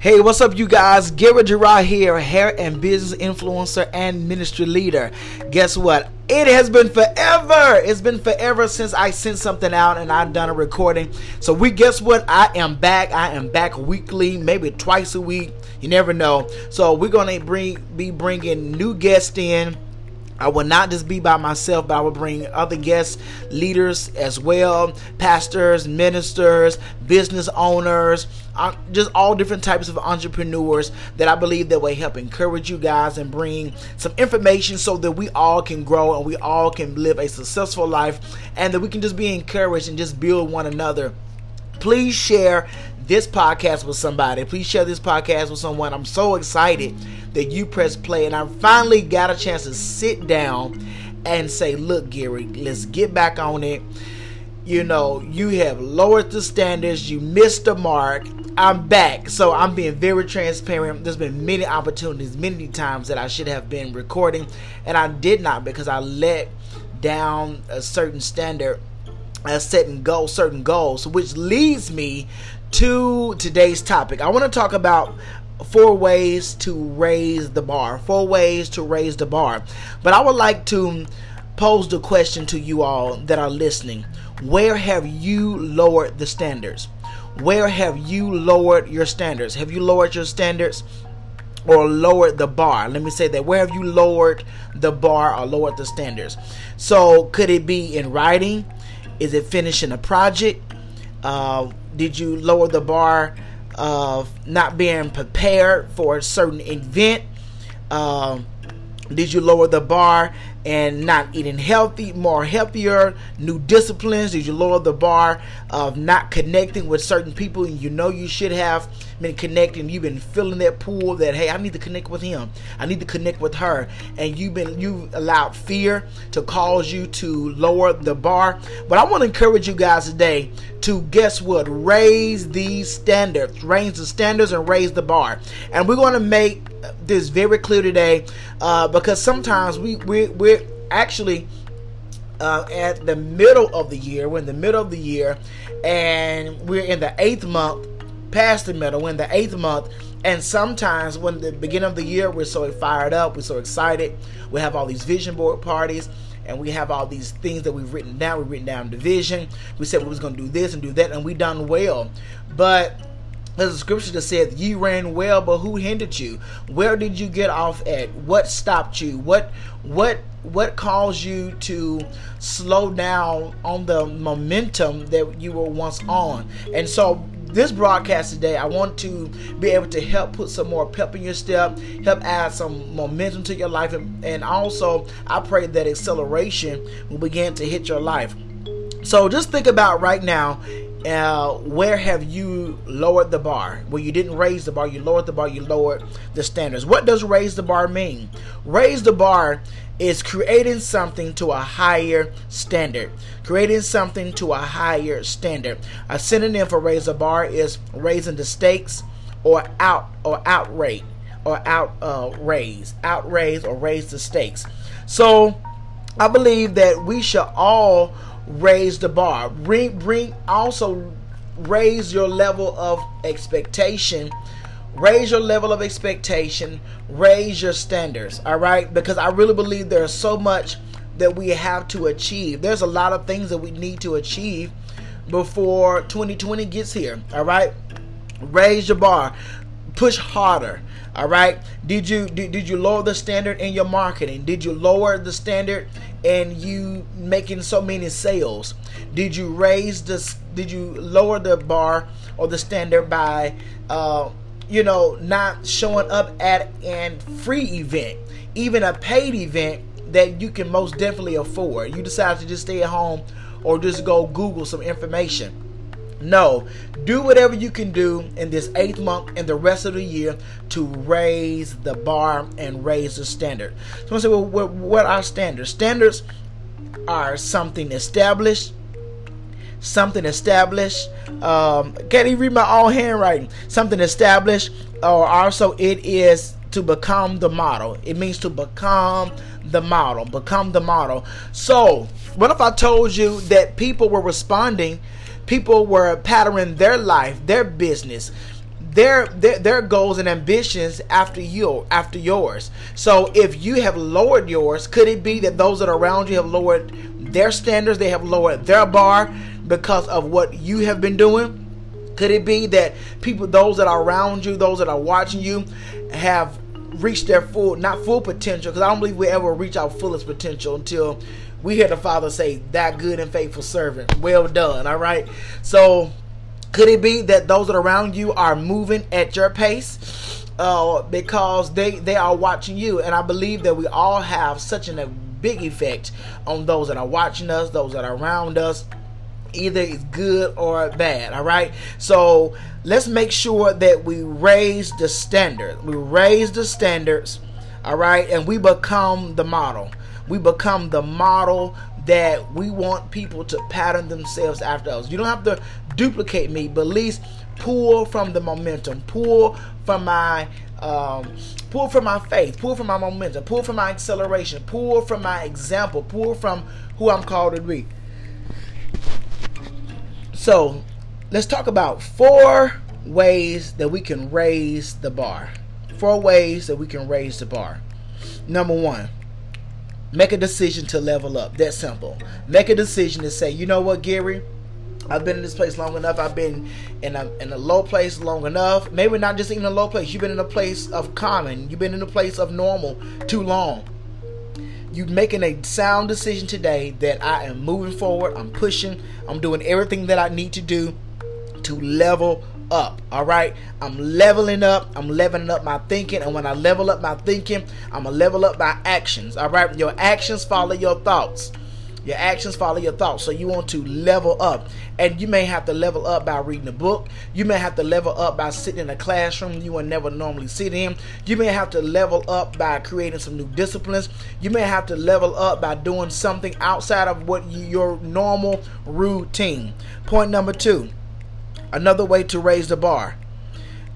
Hey, what's up, you guys? Gary Gerard here, hair and business influencer and ministry leader. Guess what? It has been forever. It's been forever since I sent something out and I've done a recording. So we guess what? I am back. I am back weekly, maybe twice a week. You never know. So we're gonna bring be bringing new guests in I will not just be by myself, but I will bring other guests, leaders as well, pastors, ministers, business owners, uh, just all different types of entrepreneurs that I believe that will help encourage you guys and bring some information so that we all can grow and we all can live a successful life and that we can just be encouraged and just build one another. Please share this podcast with somebody. Please share this podcast with someone. I'm so excited that you press play and I finally got a chance to sit down and say, Look, Gary, let's get back on it. You know, you have lowered the standards, you missed the mark. I'm back. So I'm being very transparent. There's been many opportunities, many times that I should have been recording, and I did not because I let down a certain standard as setting goal certain goals, which leads me to today's topic. I want to talk about four ways to raise the bar. Four ways to raise the bar. But I would like to pose the question to you all that are listening. Where have you lowered the standards? Where have you lowered your standards? Have you lowered your standards or lowered the bar? Let me say that. Where have you lowered the bar or lowered the standards? So, could it be in writing? Is it finishing a project? Uh, did you lower the bar of not being prepared for a certain event? Um, did you lower the bar and not eating healthy, more healthier, new disciplines? Did you lower the bar of not connecting with certain people you know you should have been connecting? You've been filling that pool that hey, I need to connect with him. I need to connect with her, and you've been you've allowed fear to cause you to lower the bar. But I want to encourage you guys today to guess what? Raise these standards, raise the standards, and raise the bar. And we're going to make this very clear today uh, because sometimes we we we're actually uh, at the middle of the year. We're in the middle of the year, and we're in the eighth month, past the middle. In the eighth month, and sometimes when the beginning of the year, we're so fired up, we're so excited. We have all these vision board parties and we have all these things that we've written down. We've written down division. We said we was going to do this and do that, and we done well. But there's a scripture that says, "Ye ran well, but who hindered you? Where did you get off at? What stopped you? What what what caused you to slow down on the momentum that you were once on?" And so this broadcast today, I want to be able to help put some more pep in your step, help add some momentum to your life, and, and also I pray that acceleration will begin to hit your life. So just think about right now uh, where have you lowered the bar? Where you didn't raise the bar, you lowered the bar, you lowered the standards. What does raise the bar mean? Raise the bar is creating something to a higher standard. Creating something to a higher standard. A synonym for raise the bar is raising the stakes or out or outrate or out uh, raise, outraise or raise the stakes. So I believe that we should all raise the bar. Bring bring also raise your level of expectation. Raise your level of expectation. Raise your standards. All right, because I really believe there's so much that we have to achieve. There's a lot of things that we need to achieve before 2020 gets here. All right, raise your bar. Push harder. All right. Did you did, did you lower the standard in your marketing? Did you lower the standard in you making so many sales? Did you raise this? Did you lower the bar or the standard by, uh, you know, not showing up at an free event, even a paid event that you can most definitely afford? You decide to just stay at home or just go Google some information no, do whatever you can do in this eighth month and the rest of the year to raise the bar and raise the standard. So I say, well, what, what are standards? Standards are something established, something established. Um, can't even read my own handwriting. Something established, or also it is to become the model. It means to become the model. Become the model. So, what if I told you that people were responding? people were patterning their life, their business, their, their their goals and ambitions after you after yours. So if you have lowered yours, could it be that those that are around you have lowered their standards? They have lowered their bar because of what you have been doing. Could it be that people, those that are around you, those that are watching you, have reached their full, not full potential? Because I don't believe we ever reach our fullest potential until we hear the Father say, "That good and faithful servant, well done." All right, so could it be that those that are around you are moving at your pace uh, because they they are watching you? And I believe that we all have such an, a big effect on those that are watching us, those that are around us. Either it's good or bad. All right. So let's make sure that we raise the standard. We raise the standards. All right, and we become the model. We become the model that we want people to pattern themselves after us. You don't have to duplicate me, but at least pull from the momentum, pull from my um, pull from my faith, pull from my momentum, pull from my acceleration, pull from my example, pull from who I'm called to be. So, let's talk about four ways that we can raise the bar. Four ways that we can raise the bar. Number one, Make a decision to level up. That simple. Make a decision to say, you know what, Gary? I've been in this place long enough. I've been in a in a low place long enough. Maybe not just even a low place. You've been in a place of common. You've been in a place of normal too long. You making a sound decision today that I am moving forward. I'm pushing. I'm doing everything that I need to do to level up. All right, I'm leveling up. I'm leveling up my thinking, and when I level up my thinking, I'm gonna level up my actions. All right, your actions follow your thoughts. Your actions follow your thoughts. So you want to level up. And you may have to level up by reading a book. You may have to level up by sitting in a classroom you would never normally sit in. You may have to level up by creating some new disciplines. You may have to level up by doing something outside of what you, your normal routine. Point number two Another way to raise the bar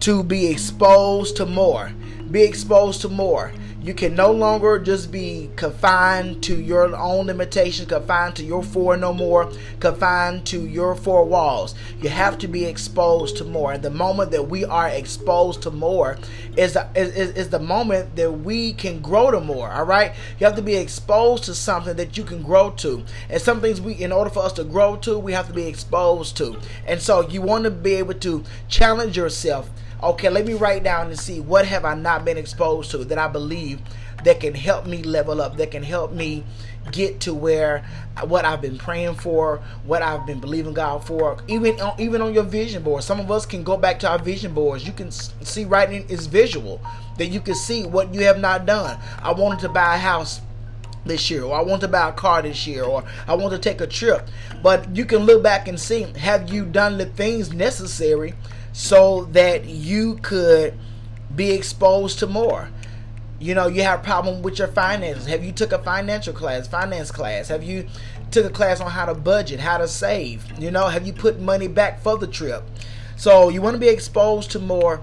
to be exposed to more. Be exposed to more. You can no longer just be confined to your own limitations, confined to your four no more, confined to your four walls. You have to be exposed to more. And the moment that we are exposed to more is, is, is the moment that we can grow to more. All right? You have to be exposed to something that you can grow to. And some things we, in order for us to grow to, we have to be exposed to. And so you want to be able to challenge yourself okay, let me write down and see what have I not been exposed to that I believe that can help me level up, that can help me get to where uh, what I've been praying for, what I've been believing God for, even on, even on your vision board. Some of us can go back to our vision boards. You can see writing is visual that you can see what you have not done. I wanted to buy a house this year, or I want to buy a car this year, or I want to take a trip. But you can look back and see have you done the things necessary so that you could be exposed to more. You know, you have a problem with your finances. Have you took a financial class, finance class? Have you took a class on how to budget, how to save? You know, have you put money back for the trip? So you want to be exposed to more.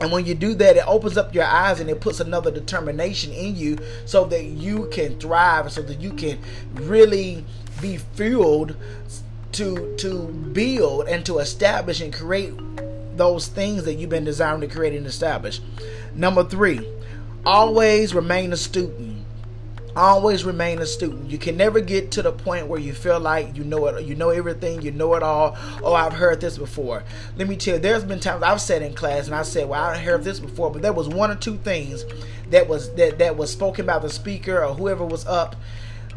And when you do that, it opens up your eyes and it puts another determination in you so that you can thrive, so that you can really be fueled to to build and to establish and create those things that you've been desiring to create and establish. Number three, always remain a student. Always remain a student. You can never get to the point where you feel like you know it, you know everything, you know it all. Oh, I've heard this before. Let me tell you, there's been times I've sat in class and I said, "Well, I heard this before," but there was one or two things that was that that was spoken by the speaker or whoever was up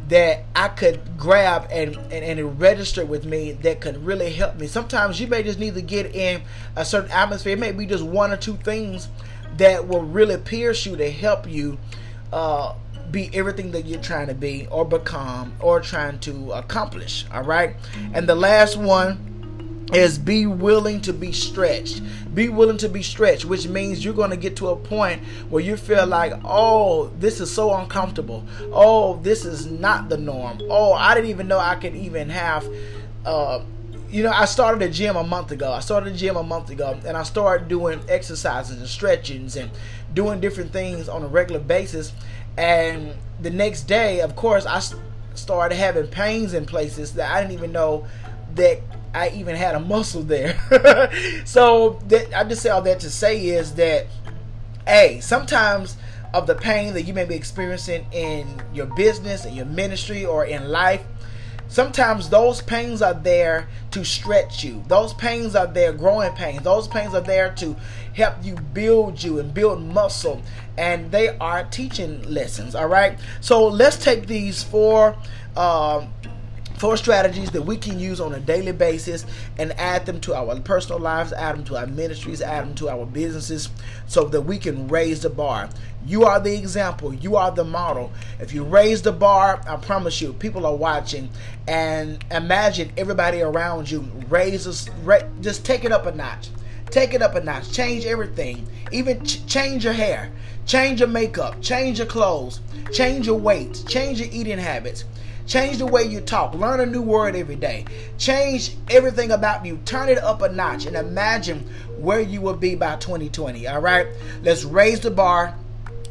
that I could grab and, and, and register with me that could really help me. Sometimes you may just need to get in a certain atmosphere. It may be just one or two things that will really pierce you to help you uh, be everything that you're trying to be or become or trying to accomplish. All right. And the last one is be willing to be stretched. Be willing to be stretched, which means you're going to get to a point where you feel like, oh, this is so uncomfortable. Oh, this is not the norm. Oh, I didn't even know I could even have. Uh, you know, I started a gym a month ago. I started a gym a month ago, and I started doing exercises and stretchings and doing different things on a regular basis. And the next day, of course, I started having pains in places that I didn't even know that I even had a muscle there. so that, I just say all that to say is that, hey, sometimes of the pain that you may be experiencing in your business, in your ministry, or in life, sometimes those pains are there to stretch you. Those pains are there, growing pains. Those pains are there to help you build you and build muscle. And they are teaching lessons. All right. So let's take these four. Um, four strategies that we can use on a daily basis and add them to our personal lives, add them to our ministries, add them to our businesses so that we can raise the bar. You are the example, you are the model. If you raise the bar, I promise you, people are watching and imagine everybody around you raises, just take it up a notch. Take it up a notch. Change everything. Even ch- change your hair. Change your makeup. Change your clothes. Change your weight. Change your eating habits Change the way you talk. Learn a new word every day. Change everything about you. Turn it up a notch and imagine where you will be by 2020. All right? Let's raise the bar.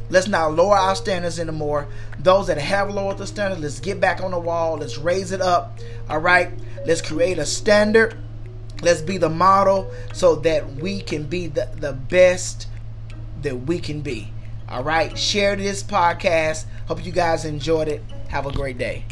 Let's not lower our standards anymore. Those that have lowered the standard, let's get back on the wall. Let's raise it up. All right? Let's create a standard. Let's be the model so that we can be the, the best that we can be. All right? Share this podcast. Hope you guys enjoyed it. Have a great day.